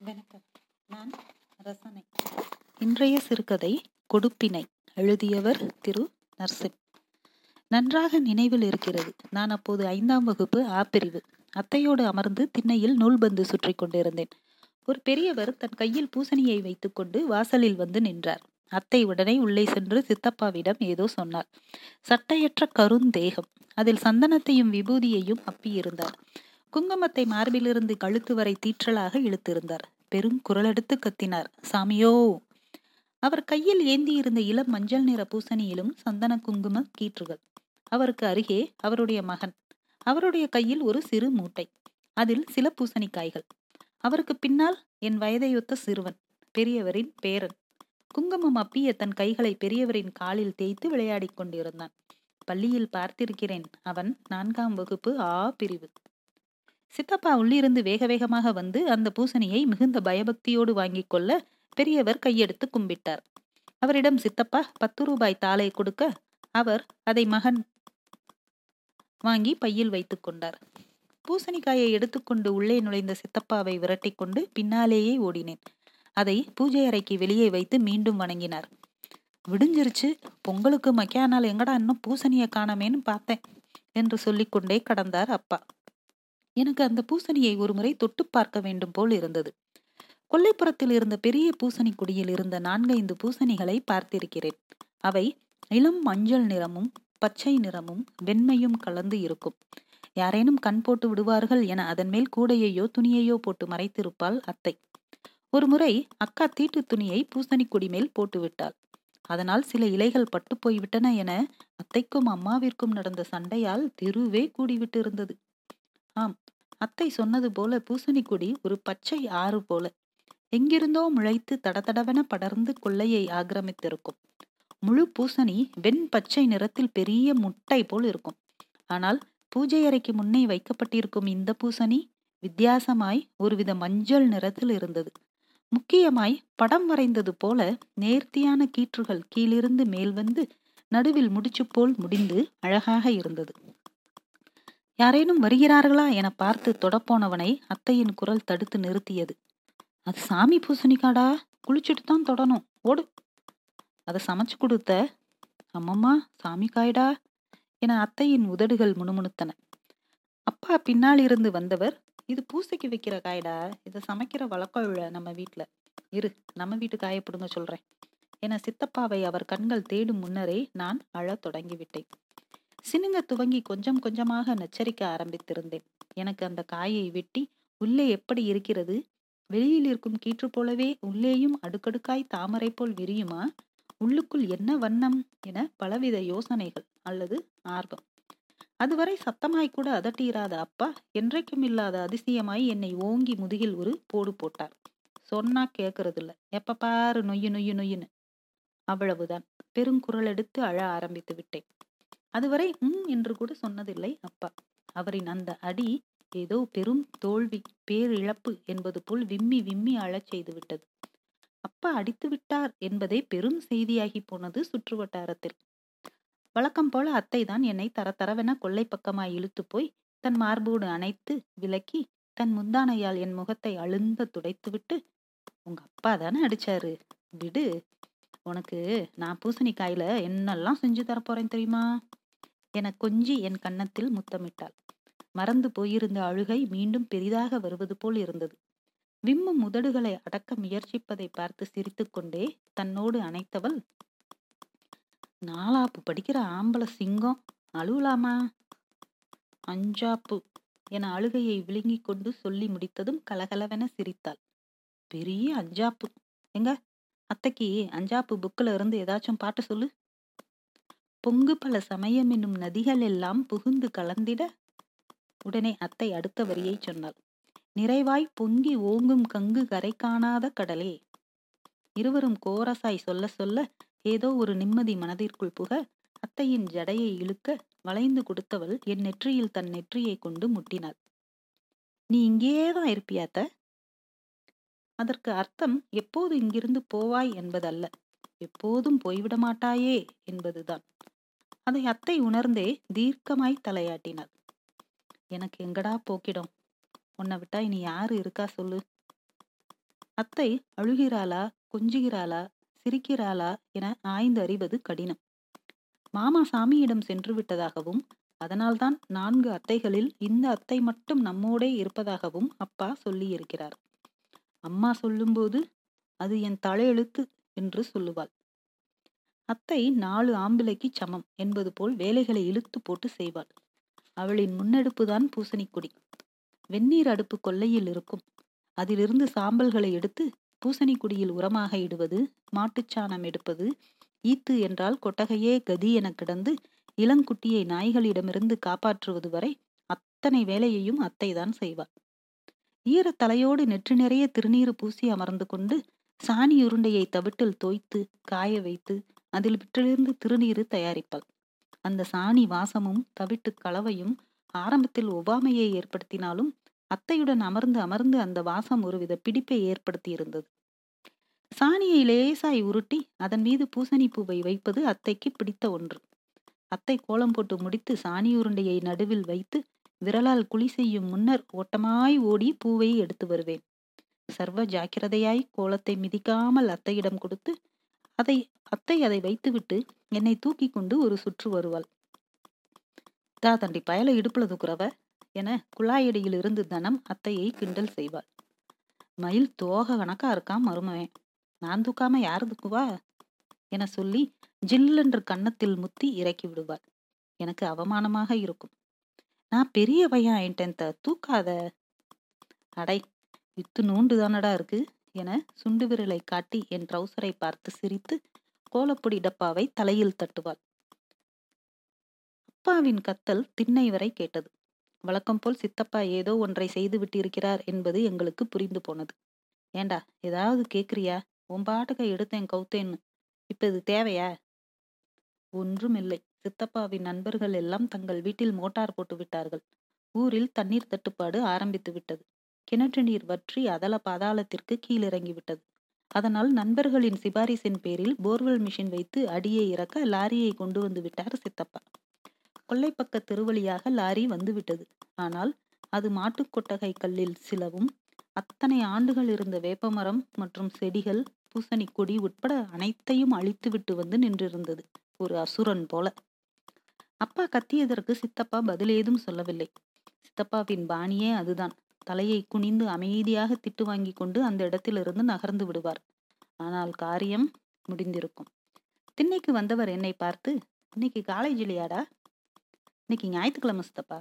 வணக்கம் நான் ரசனை இன்றைய சிறுகதை கொடுப்பினை எழுதியவர் திரு. நர்சிம். நன்றாக நினைவில் இருக்கிறது. நான் அப்போது ஐந்தாம் வகுப்பு ஆ பிரிவு. அத்தையோடு அமர்ந்து திண்ணையில் நூல்பந்து சுற்றி கொண்டிருந்தேன். ஒரு பெரியவர் தன் கையில் பூசணியை வைத்துக்கொண்டு வாசலில் வந்து நின்றார். அத்தை உடனே உள்ளே சென்று சித்தப்பாவிடம் ஏதோ சொன்னார் சட்டையற்ற கருந்தேகம். அதில் சந்தனத்தையும் விபூதியையும் அப்பியிருந்தார். குங்குமத்தை மார்பிலிருந்து கழுத்து வரை தீற்றலாக இழுத்திருந்தார். பெரும் குரலெடுத்து கத்தினார். சாமியோ! அவர் கையில் ஏந்தியிருந்த இளம் மஞ்சள் நிற பூசணியிலும் சந்தன குங்கும கீற்றுகள். அவருக்கு அருகே அவருடைய மகன். அவருடைய கையில் ஒரு சிறு மூட்டை. அதில் சில பூசணிக்காய்கள். அவருக்கு பின்னால் என் வயதையொத்த சிறுவன் பெரியவரின் பேரன். குங்குமம் அப்பிய தன் கைகளை பெரியவரின் காலில் தேய்த்து விளையாடிக் கொண்டிருந்தான். பள்ளியில் பார்த்திருக்கிறேன். அவன் நான்காம் வகுப்பு ஆ பிரிவு. சித்தப்பா உள்ளிருந்து வேக வேகமாக வந்து அந்த பூசணியை மிகுந்த பயபக்தியோடு வாங்கிக் கொள்ள பெரியவர் கையெடுத்து கும்பிட்டார். அவரிடம் சித்தப்பா பத்து ரூபாய் தாளை கொடுக்க. அவர் அதை மகன் வாங்கி பையில் வைத்துக் கொண்டார். பூசணிக்காயை எடுத்துக்கொண்டு உள்ளே நுழைந்த சித்தப்பாவை விரட்டி கொண்டு பின்னாலேயே ஓடினேன். அதை பூஜை அறைக்கு வெளியே வைத்து மீண்டும் வணங்கினார். விடிஞ்சிருச்சு. பொங்கலுக்கு மக்கியானால் எங்கடா இன்னும் பூசணியை காணமேன்னு பார்த்தேன் என்று சொல்லிக்கொண்டே கடந்தார் அப்பா. எனக்கு அந்த பூசணியை ஒருமுறை தொட்டு பார்க்க வேண்டும் போல் இருந்தது. கொல்லைப்புறத்தில் இருந்த பெரிய பூசணி குடியில் இருந்த நான்கைந்து பூசணிகளை பார்த்திருக்கிறேன். அவை இளம் மஞ்சள் நிறமும் பச்சை நிறமும் வெண்மையும் கலந்து இருக்கும். யாரேனும் கண் போட்டு விடுவார்கள் என அதன் மேல் கூடையையோ துணியையோ போட்டு மறைத்திருப்பாள் அத்தை. ஒரு முறை அக்கா தீட்டு துணியை பூசணி கொடி மேல் போட்டுவிட்டாள் அதனால் சில இலைகள் பட்டு போய்விட்டன என அத்தைக்கும் அம்மாவிற்கும் நடந்த சண்டையால் தெருவே கூடிவிட்டு இருந்தது ஆம் அத்தை சொன்னது போல பூசணிக்குடி ஒரு பச்சை ஆறு போல. எங்கிருந்தோ முளைத்து தடதடவென படர்ந்து கொள்ளையை ஆக்கிரமித்திருக்கும். முழு பூசணி வெண் பச்சை நிறத்தில் பெரிய முட்டை போல் இருக்கும். ஆனால் பூஜை அறைக்கு முன்னே வைக்கப்பட்டிருக்கும் இந்த பூசணி வித்தியாசமாய் ஒருவித மஞ்சள் நிறத்தில் இருந்தது. முக்கியமாய் படம் வரைந்தது போல நேர்த்தியான கீற்றுகள் கீழிருந்து மேல் வந்து நடுவில் முடிச்சு போல் முடிந்து அழகாக இருந்தது. யாரேனும் வருகிறார்களா என பார்த்து தொடப்போனவனை அத்தையின் குரல் தடுத்து நிறுத்தியது. அது சாமி பூசணிக்காடா? குளிச்சுட்டு தான் தொடணும். ஓடு. அதை சமைச்சு கொடுத்த அம்மம்மா சாமி காய்டா? என அத்தையின் உதடுகள் முணுமுணுத்தன. அப்பா பின்னால் இருந்து வந்தவர் இது பூசைக்கு வைக்கிற காய்டா? இதை சமைக்கிற வழக்கம் இல்லை நம்ம வீட்டில் இரு நம்ம வீட்டு காயப்படுங்க சொல்கிறேன் சொல்றேன் என சித்தப்பாவை அவர் கண்கள் தேடும் முன்னரே நான் அழத் தொடங்கிவிட்டேன். சினுங்க துவங்கி கொஞ்சம் கொஞ்சமாக நச்சரிக்க ஆரம்பித்திருந்தேன். எனக்கு அந்த காயை வெட்டி உள்ளே எப்படி இருக்கிறது? வெளியில் இருக்கும் கீற்று போலவே உள்ளேயும் அடுக்கடுக்காய் தாமரை போல் விரியுமா? உள்ளுக்குள் என்ன வண்ணம்? என பலவித யோசனைகள் அல்லது ஆர்வம். அதுவரை சத்தமாய் கூட அதட்டியிராத அப்பா என்றைக்கும் இல்லாத அதிசயமாய் என்னை ஓங்கி முதுகில் ஒரு போடு போட்டார். சொன்னா கேட்கறதில்ல இல்ல எப்ப பாரு நொய்யு நொய்யு நொய்யுன்னு. அவ்வளவுதான். பெருங்குரல் எடுத்து அழ ஆரம்பித்து விட்டேன். அதுவரை உம் என்று கூட சொன்னதில்லை அப்பா. அவரின் அந்த அடி ஏதோ பெரும் தோல்வி பேரிழப்பு என்பது போல் விம்மி விம்மி அழச் செய்து விட்டது. அப்பா அடித்து விட்டார் என்பதே பெரும் செய்தியாகி போனது சுற்று வட்டாரத்தில் வழக்கம் போல அத்தை தான் என்னை தரத்தரவென கொள்ளை பக்கமாய் இழுத்து போய் தன் மார்போடு அணைத்து விலக்கி தன் முந்தானையால் என் முகத்தை அழுந்த துடைத்துவிட்டு உங்க அப்பா தானே அடிச்சாரு? விடு. உனக்கு நான் பூசணிக்காயில என்னெல்லாம் செஞ்சு தரப்போறேன் தெரியுமா? என கொஞ்சி என் கன்னத்தில் முத்தமிட்டாள். மறந்து போயிருந்த அழுகை மீண்டும் பெரிதாக வருவது போல் இருந்தது. விம்மும் உதடுகளை அடக்க முயற்சிப்பதை பார்த்து சிரித்துக்கொண்டே தன்னோடு அணைத்தவள் நாலாப்பு படிக்கிற ஆம்பளை சிங்கம் அழுவலாமா? அஞ்சாப்பு என அழுகையை விழுங்கிக் கொண்டு சொல்லி முடித்ததும் கலகலவென சிரித்தாள். பெரிய அஞ்சாப்பு. எங்க? அத்தைக்கு அஞ்சாப்பு புக்கில் இருந்து ஏதாச்சும் பாட்டு சொல்லு. பொங்கு பல சமயம் என்னும் நதிகள் எல்லாம் புகுந்து கலந்திட உடனே அத்தை அடுத்த வரியை சொன்னாள். நிறைவாய் பொங்கி ஓங்கும் கங்கு கரை காணாத கடலே. இருவரும் கோரசாய் சொல்ல சொல்ல ஏதோ ஒரு நிம்மதி மனதிற்குள் புக அத்தையின் ஜடையை இழுக்க வளைந்து கொடுத்தவள் என் நெற்றியில் தன் நெற்றியை கொண்டு முட்டினாள். நீ இங்கேதான் இருப்பியாத்த அதற்கு அர்த்தம் எப்போது இங்கிருந்து போவாய் என்பதல்ல. எப்போதும் போய்விட மாட்டாயே என்பதுதான். அதை அத்தை உணர்ந்தே தீர்க்கமாய் தலையாட்டினாள். எனக்கு எங்கடா போக்கிடும்? உன்னை விட்டா இனி யாரு இருக்கா சொல்லு. அத்தை அழுகிறாளா கொஞ்சுகிறாளா சிரிக்கிறாளா என ஆய்ந்து அறிவது கடினம். மாமா சாமியிடம் சென்று விட்டதாகவும் அதனால்தான் நான்கு அத்தைகளில் இந்த அத்தை மட்டும் நம்மோடே இருப்பதாகவும் அப்பா சொல்லியிருக்கிறார். அம்மா சொல்லும்போது அது என் தலையெழுத்து என்று சொல்லுவாள். அத்தை நாலு ஆம்பிளைக்கு சமம் என்பது போல் வேலைகளை இழுத்து போட்டு செய்வாள். அவளின் முன்னெடுப்புதான் பூசணிக்கொடி. வெந்நீர் அடுப்பு கொல்லையில் இருக்கும். அதிலிருந்து சாம்பல்களை எடுத்து பூசணிக்குடியில் உரமாக இடுவது மாட்டுச்சாணம் எடுப்பது ஈத்து என்றால் கொட்டகையே கதி என கிடந்து இளங்குட்டியை நாய்களிடமிருந்து காப்பாற்றுவது வரை அத்தனை வேலையையும் அத்தைதான் செய்வாள். ஈர தலையோடு நெற்று நிறைய திருநீறு பூசி அமர்ந்து கொண்டு சாணி உருண்டையை தவிட்டில் தோய்த்து காய வைத்து அதில் விற்றிலிருந்து திருநீர் தயாரிப்பாள் அந்த சாணி வாசமும் தவிட்டு கலவையும் ஆரம்பத்தில் ஒவ்வாமையை ஏற்படுத்தினாலும் அத்தையுடன் அமர்ந்து அமர்ந்து அந்த வாசம் ஒருவித பிடிப்பை ஏற்படுத்தி இருந்தது சாணியை லேசாய் உருட்டி அதன் மீது பூசணி பூவை வைப்பது அத்தைக்கு பிடித்த ஒன்று. அத்தை கோலம் போட்டு முடித்து சாணி உருண்டையை நடுவில் வைத்து விரலால் குழி செய்யும் முன்னர் ஓட்டமாய் ஓடி பூவை எடுத்து வருவேன். சர்வ ஜாக்கிரதையாய் கோலத்தை மிதிக்காமல் அத்தையிடம் கொடுத்து அதை அத்தை அதை வைத்துவிட்டு என்னை தூக்கி கொண்டு ஒரு சுற்று வருவாள். தா தண்டி பயல இடுப்புல தூக்குறவ? என குழாயடியில் இருந்து தனம் அத்தையை கிண்டல் செய்வாள். மயில் தோக கணக்கா இருக்கான் மருமவன்? நான் தூக்காம யாரு தூக்குவா? என சொல்லி ஜில்லென்று கன்னத்தில் முத்தி இறக்கி விடுவாள். எனக்கு அவமானமாக இருக்கும். நான் பெரிய பையன் ஆயிட்டேன் தூக்காத. அடை இத்து நூண்டு தானடா இருக்கு? என சுண்டு விரலை காட்டி என் ட்ரௌசரை பார்த்து சிரித்து கோலப்பொடி டப்பாவை தலையில் தட்டுவாள். அப்பாவின் கத்தல் திண்ணை வரை கேட்டது. வழக்கம் போல் சித்தப்பா ஏதோ ஒன்றை செய்து விட்டிருக்கிறார் என்பது எங்களுக்கு புரிந்து போனது. ஏண்டா ஏதாவது கேக்குறியா? உன் பாட்டுக்க எடுத்தேன் கவுத்தேன்னு. இப்ப இது தேவையா? ஒன்றும் இல்லை சித்தப்பாவின் நண்பர்கள் எல்லாம் தங்கள் வீட்டில் மோட்டார் போட்டு விட்டார்கள். ஊரில் தண்ணீர் தட்டுப்பாடு ஆரம்பித்து விட்டது. கிணற்று நீர் வற்றி அதல பாதாளத்திற்கு கீழிறங்கி விட்டது அதனால் நண்பர்களின் சிபாரிசின் பேரில் போர்வெல் மிஷின் வைத்து அடியை இறக்க லாரியை கொண்டு வந்து விட்டார் சித்தப்பா. கொல்லைப்பக்க திருவழியாக லாரி வந்துவிட்டது. ஆனால் அது மாட்டுக்கொட்டகை கல்லில் சிலவும் அத்தனை ஆண்டுகள் இருந்த வேப்பமரம் மற்றும் செடிகள் பூசணி கொடி உட்பட அனைத்தையும் அழித்துவிட்டு வந்து நின்றிருந்தது. ஒரு அசுரன் போல. அப்பா கத்தியதற்கு சித்தப்பா பதில் ஏதும் சொல்லவில்லை. சித்தப்பாவின் பாணியே அதுதான். தலையை குனிந்து அமைதியாக திட்டு வாங்கி கொண்டு அந்த இடத்திலிருந்து நகர்ந்து விடுவார். ஆனால் காரியம் முடிந்திருக்கும். திண்ணைக்கு வந்தவர் என்னை பார்த்து இன்னைக்கு காலேஜ் இல்லையாடா இன்னைக்கு ஞாயிற்றுக்கிழமை சித்தப்பா.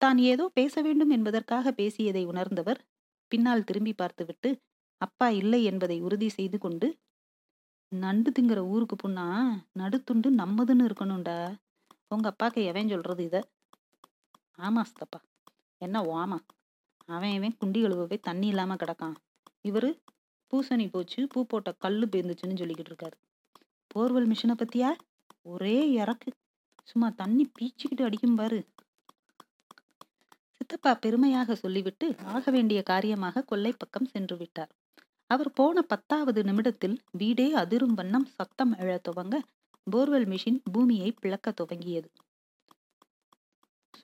தான் ஏதோ பேச வேண்டும் என்பதற்காக பேசியதை உணர்ந்தவர் பின்னால் திரும்பி பார்த்துவிட்டு அப்பா இல்லை என்பதை உறுதி செய்து கொண்டு நண்டு திங்கிற ஊருக்கு புண்ணா நடுத்துண்டு நம்மதுன்னு இருக்கணும்டா. உங்க அப்பாக்கு எவன் சொல்றது இத? ஆமா சித்தப்பா. என்ன ஓமா அவன் இவன் குண்டி போய் தண்ணி இல்லாம கிடக்கான். இவரு பூசணி போச்சு பூ போட்ட கல்லு பேந்துச்சுன்னு சொல்லிக்கிட்டு இருக்காரு. போர்வெல் மிஷினை பத்தியா? ஒரே இறக்கு. சும்மா தண்ணி பீச்சிக்கிட்டு அடிக்கும் பாரு. சித்தப்பா பெருமையாக சொல்லிவிட்டு ஆக வேண்டிய காரியமாக கொல்லை பக்கம் சென்று விட்டார். அவர் போன பத்தாவது நிமிடத்தில் வீடே அதிரும் வண்ணம் சத்தம் எழ துவங்க போர்வெல் மிஷின் பூமியை பிளக்க துவங்கியது.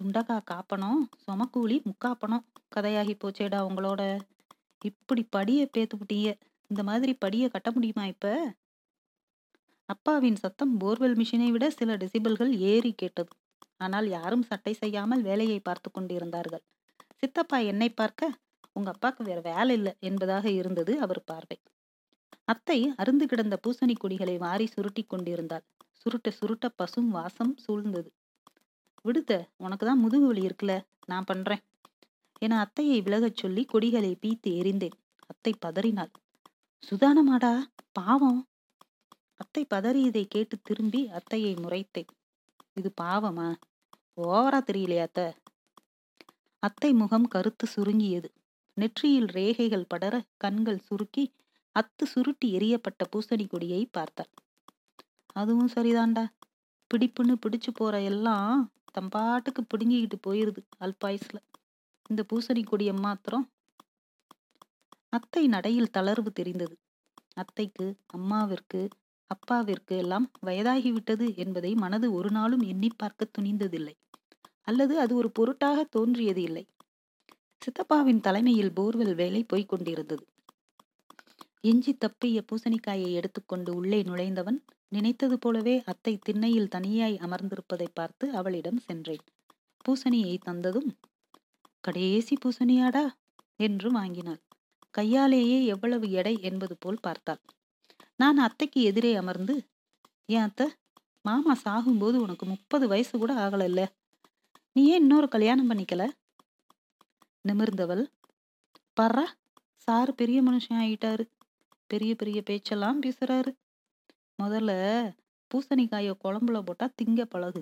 சுண்டக்காய் காப்பனம் சொமக்கூலி முக்காப்பனம் கதையாகி போச்சேடா உங்களோட. இப்படி படிய பேத்துக்கிட்டீங்க. இந்த மாதிரி படியை கட்ட முடியுமா இப்ப? அப்பாவின் சத்தம் போர்வெல் மிஷினை விட சில டெசிபிள்கள் ஏறி கேட்டது. ஆனால் யாரும் சட்டை செய்யாமல் வேலையை பார்த்து கொண்டிருந்தார்கள். சித்தப்பா என்னை பார்க்க உங்க அப்பாக்கு வேற வேலை இல்லை என்பதாக இருந்தது அவர் பார்வை. அத்தை அருந்து கிடந்த பூசணி கொடிகளை வாரி சுருட்டி கொண்டிருந்தாள். சுருட்ட சுருட்ட பசும் வாசம் சூழ்ந்தது. விடுத்த உனக்கு தான் முதுகு வலி இருக்குல்ல நான் பண்றேன். என அத்தையை விலகச் சொல்லி கொடிகளை பீத்து எரிந்தேன் அத்தை பதறினாள். சுதானமாடா பாவம். அத்தை பதறியதை கேட்டு திரும்பி அத்தையை முறைத்தேன். இது பாவமா? ஓவரா தெரியலையா அத்த. அத்தை முகம் கருத்து சுருங்கியது. நெற்றியில் ரேகைகள் படர கண்கள் சுருக்கி அத்து சுருட்டி எரியப்பட்ட பூசணி கொடியை பார்த்தாள். அதுவும் சரிதான்டா. பிடிப்புன்னு பிடிச்சு போற எல்லாம் தம்பாட்டுக்கு பிடுங்கிக்கிட்டு போயிருது அல்பாயுஸ்ல இந்த பூசணி கொடியை மாத்திரம் அத்தை நடையில் தளர்வு தெரிந்தது. அத்தைக்கு அம்மாவிற்கு அப்பாவிற்கு எல்லாம் வயதாகிவிட்டது என்பதை மனது ஒரு நாளும் எண்ணி பார்க்க துணிந்ததில்லை. அல்லது அது ஒரு பொருட்டாக தோன்றியது இல்லை. சித்தப்பாவின் தலைமையில் போர்வெல் வேலை போய்க் கொண்டிருந்தது. எஞ்சி தப்பிய பூசணிக்காயை எடுத்துக்கொண்டு உள்ளே நுழைந்தவன் நினைத்தது போலவே அத்தை திண்ணையில் தனியாய் அமர்ந்திருப்பதை பார்த்து அவளிடம் சென்றேன். பூசணியை தந்ததும் கடைசி பூசணியாடா? என்று வாங்கினாள். கையாலேயே எவ்வளவு எடை என்பது போல் பார்த்தாள். நான் அத்தைக்கு எதிரே அமர்ந்து ஏன் அத்தை? மாமா சாகும்போது உனக்கு முப்பது வயசு கூட ஆகலைல்ல. நீ ஏன் இன்னொரு கல்யாணம் பண்ணிக்கல? நிமிர்ந்தவள் பர்றா சாரு பெரிய மனுஷன் ஆயிட்டாரு. பெரிய பெரிய பேச்செல்லாம் பேசுறாரு. முதல்ல பூசணிக்காய குழம்புல போட்டா திங்க பழகு.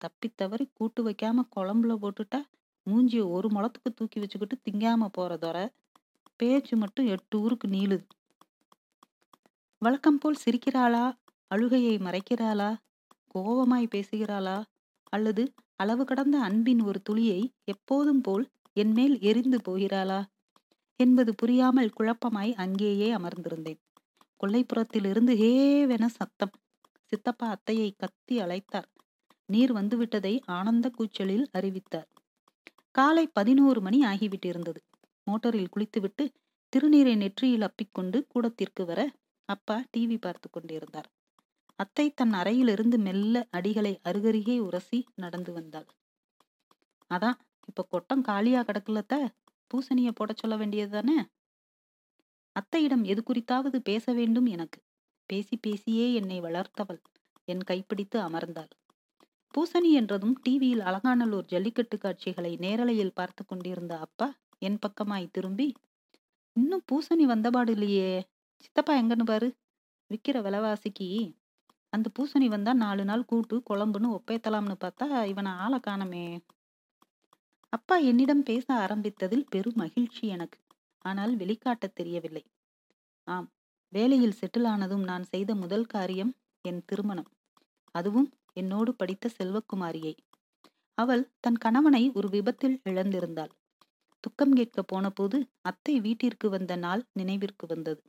தப்பி தவறி கூட்டு வைக்காம குழம்புல போட்டுட்டா மூஞ்சிய ஒரு முளத்துக்கு தூக்கி வச்சுக்கிட்டு திங்காம போறதோர பேச்சு மட்டும் எட்டு ஊருக்கு நீளுது வழக்கம் போல் சிரிக்கிறாளா? அழுகையை மறைக்கிறாளா? கோபமாய் பேசுகிறாளா? அல்லது அளவு கடந்த அன்பின் ஒரு துளியை எப்போதும் போல் என்மேல் எரிந்து போகிறாளா? என்பது புரியாமல் குழப்பமாய் அங்கேயே அமர்ந்திருந்தேன். கொல்லைப்புறத்திலிருந்து ஹேவென சத்தம். சித்தப்பா அத்தையை கத்தி அழைத்தார். நீர் வந்துவிட்டதை ஆனந்த கூச்சலில் அறிவித்தார். காலை பதினோரு மணி ஆகிவிட்டிருந்தது. மோட்டரில் குளித்துவிட்டு திருநீரை நெற்றியில் அப்பிக்கொண்டு கூடத்திற்கு வர அப்பா டிவி பார்த்து கொண்டிருந்தார். அத்தை தன் அறையிலிருந்து மெல்ல அடிகளை அருகருகே உரசி நடந்து வந்தாள். அதான் இப்ப கொட்டம் காலியா கிடக்குலத்த. பூசணிய போட சொல்ல வேண்டியது தானே? அத்தையிடம் எது குறித்தாவது பேச வேண்டும் எனக்கு? பேசி பேசியே என்னை வளர்த்தவள். என் கைப்பிடித்து அமர்ந்தாள். பூசணி என்றதும் டிவியில் அலங்காநல்லூர் ஜல்லிக்கட்டு காட்சிகளை நேரலையில் பார்த்து கொண்டிருந்த அப்பா என் பக்கமாய் திரும்பி இன்னும் பூசணி வந்தபாடு இல்லையே சித்தப்பா எங்கன்னு பாரு? விற்கிற விலைவாசிக்கு. அந்த பூசணி வந்தா நாலு நாள் கூட்டு குழம்புன்னு ஒப்பேத்தலாம்னு பார்த்தா இவனை ஆளை காணமே. அப்பா என்னிடம் பேச ஆரம்பித்ததில் பெரும் மகிழ்ச்சி எனக்கு. ஆனால் வெளிக்காட்டத் தெரியவில்லை. ஆம் வேலையில் செட்டில் ஆனதும் நான் செய்த முதல் காரியம் என் திருமணம். அதுவும் என்னோடு படித்த செல்வக்குமாரியை. அவள் தன் கணவனை ஒரு விபத்தில் இழந்திருந்தாள். துக்கம் கேட்க போன போது அத்தை வீட்டிற்கு வந்த நாள் நினைவிற்கு வந்தது.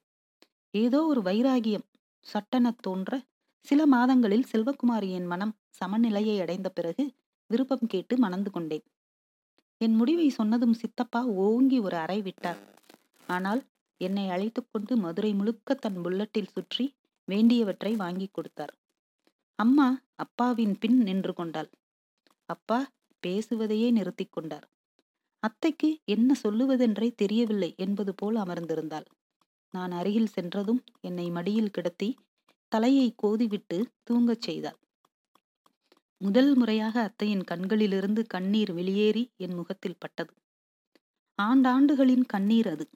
ஏதோ ஒரு வைராகியம் சட்டென தோன்ற சில மாதங்களில் செல்வகுமாரியின் மனம் சமநிலையை அடைந்த பிறகு விருப்பம் கேட்டு மணந்து கொண்டேன். என் முடிவை சொன்னதும் சித்தப்பா ஓங்கி ஒரு அறை விட்டார். ஆனால் என்னை அழைத்து கொண்டு மதுரை முழுக்க தன் புல்லட்டில் சுற்றி வேண்டியவற்றை வாங்கி கொடுத்தார். அம்மா அப்பாவின் பின் நின்று கொண்டாள். அப்பா பேசுவதையே நிறுத்தி கொண்டார். அத்தைக்கு என்ன சொல்லுவதென்றே தெரியவில்லை என்பது போல் அமர்ந்திருந்தாள். நான் அருகில் சென்றதும் என்னை மடியில் கிடத்தி தலையை கோதிவிட்டு தூங்கச் செய்தாள். முதல் முறையாக அத்தையின் கண்களிலிருந்து கண்ணீர் வெளியேறி என் முகத்தில் பட்டது. ஆண்டாண்டுகளின் கண்ணீர் அது.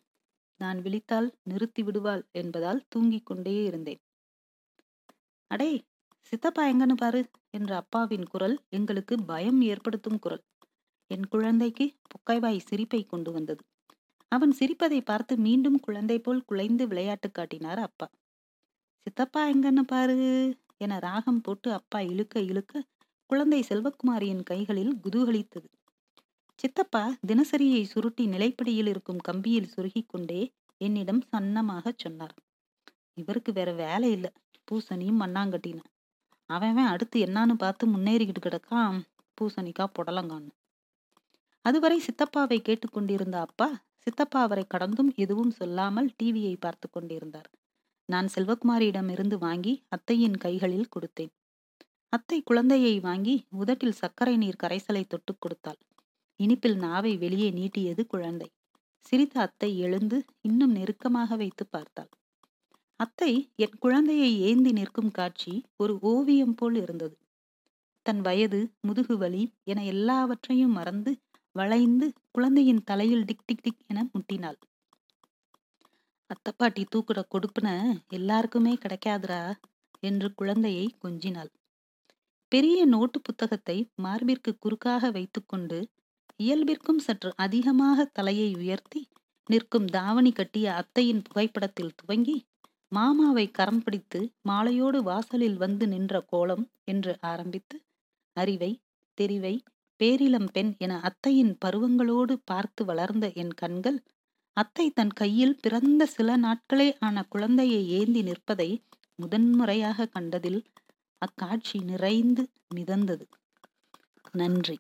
நான் விழித்தால் நிறுத்தி விடுவாள் என்பதால் தூங்கிக் கொண்டே இருந்தேன். அடே சித்தப்பா எங்கன்னு பாரு என்ற அப்பாவின் குரல் எங்களுக்கு பயம் ஏற்படுத்தும் குரல். என் குழந்தைக்கு புக்கைவாய் சிரிப்பை கொண்டு வந்தது. அவன் சிரிப்பதை பார்த்து மீண்டும் குழந்தை போல் குலைந்து விளையாட்டு காட்டினார் அப்பா. சித்தப்பா எங்கன்னு பாரு என ராகம் போட்டு அப்பா இழுக்க இழுக்க குழந்தை செல்வகுமாரியின் கைகளில் குதூகலித்தது. சித்தப்பா தினசரியை சுருட்டி நிலைப்படியில் இருக்கும் கம்பியில் சுருகி கொண்டே என்னிடம் சன்னமாக சொன்னார். இவருக்கு வேற வேலை இல்லை. பூசணியும் மண்ணாங்கட்டின அவன் அடுத்து என்னான்னு பார்த்து முன்னேறிக்கிட்டு கிடக்கான். பூசணிக்கா புடலங்கான்னு. அதுவரை சித்தப்பாவை கேட்டுக்கொண்டிருந்த அப்பா சித்தப்பா அவரை கடந்தும் எதுவும் சொல்லாமல் டிவியை பார்த்து கொண்டிருந்தார். நான் செல்வகுமாரியிடம் இருந்து வாங்கி அத்தையின் கைகளில் கொடுத்தேன். அத்தை குழந்தையை வாங்கி உதட்டில் சர்க்கரை நீர் கரைசலை தொட்டு கொடுத்தாள். இனிப்பில் நாவை வெளியே நீட்டியது குழந்தை. சிரித்த அத்தை எழுந்து இன்னும் நெருக்கமாக வைத்து பார்த்தாள். அத்தை என் குழந்தையை ஏந்தி நிற்கும் காட்சி ஒரு ஓவியம் போல் இருந்தது. தன் வயது முதுகு வலி என எல்லாவற்றையும் மறந்து வளைந்து குழந்தையின் தலையில் டிக் டிக் டிக் என முட்டினாள். அத்தப்பாட்டி தூக்குற கொடுப்புன எல்லாருக்குமே கிடைக்காதுரா என்று குழந்தையை கொஞ்சினாள். பெரிய நோட்டு புத்தகத்தை மார்பிற்கு குறுக்காக வைத்துக்கொண்டு இயல்பிற்கும் சற்று அதிகமாக தலையை உயர்த்தி நிற்கும் தாவணி கட்டிய அத்தையின் புகைப்படத்தில் துவங்கி மாமாவை கரம் பிடித்து மாலையோடு வாசலில் வந்து நின்ற கோலம் என்று ஆரம்பித்து அறிவை தெரிவை பேரிளம் பெண் என அத்தையின் பருவங்களோடு பார்த்து வளர்ந்த என் கண்கள் அத்தை தன் கையில் பிறந்த சில நாட்களே ஆன குழந்தையை ஏந்தி நிற்பதை முதன்முறையாக கண்டதில் அக்காட்சி நிறைந்து மிதந்தது. நன்றி.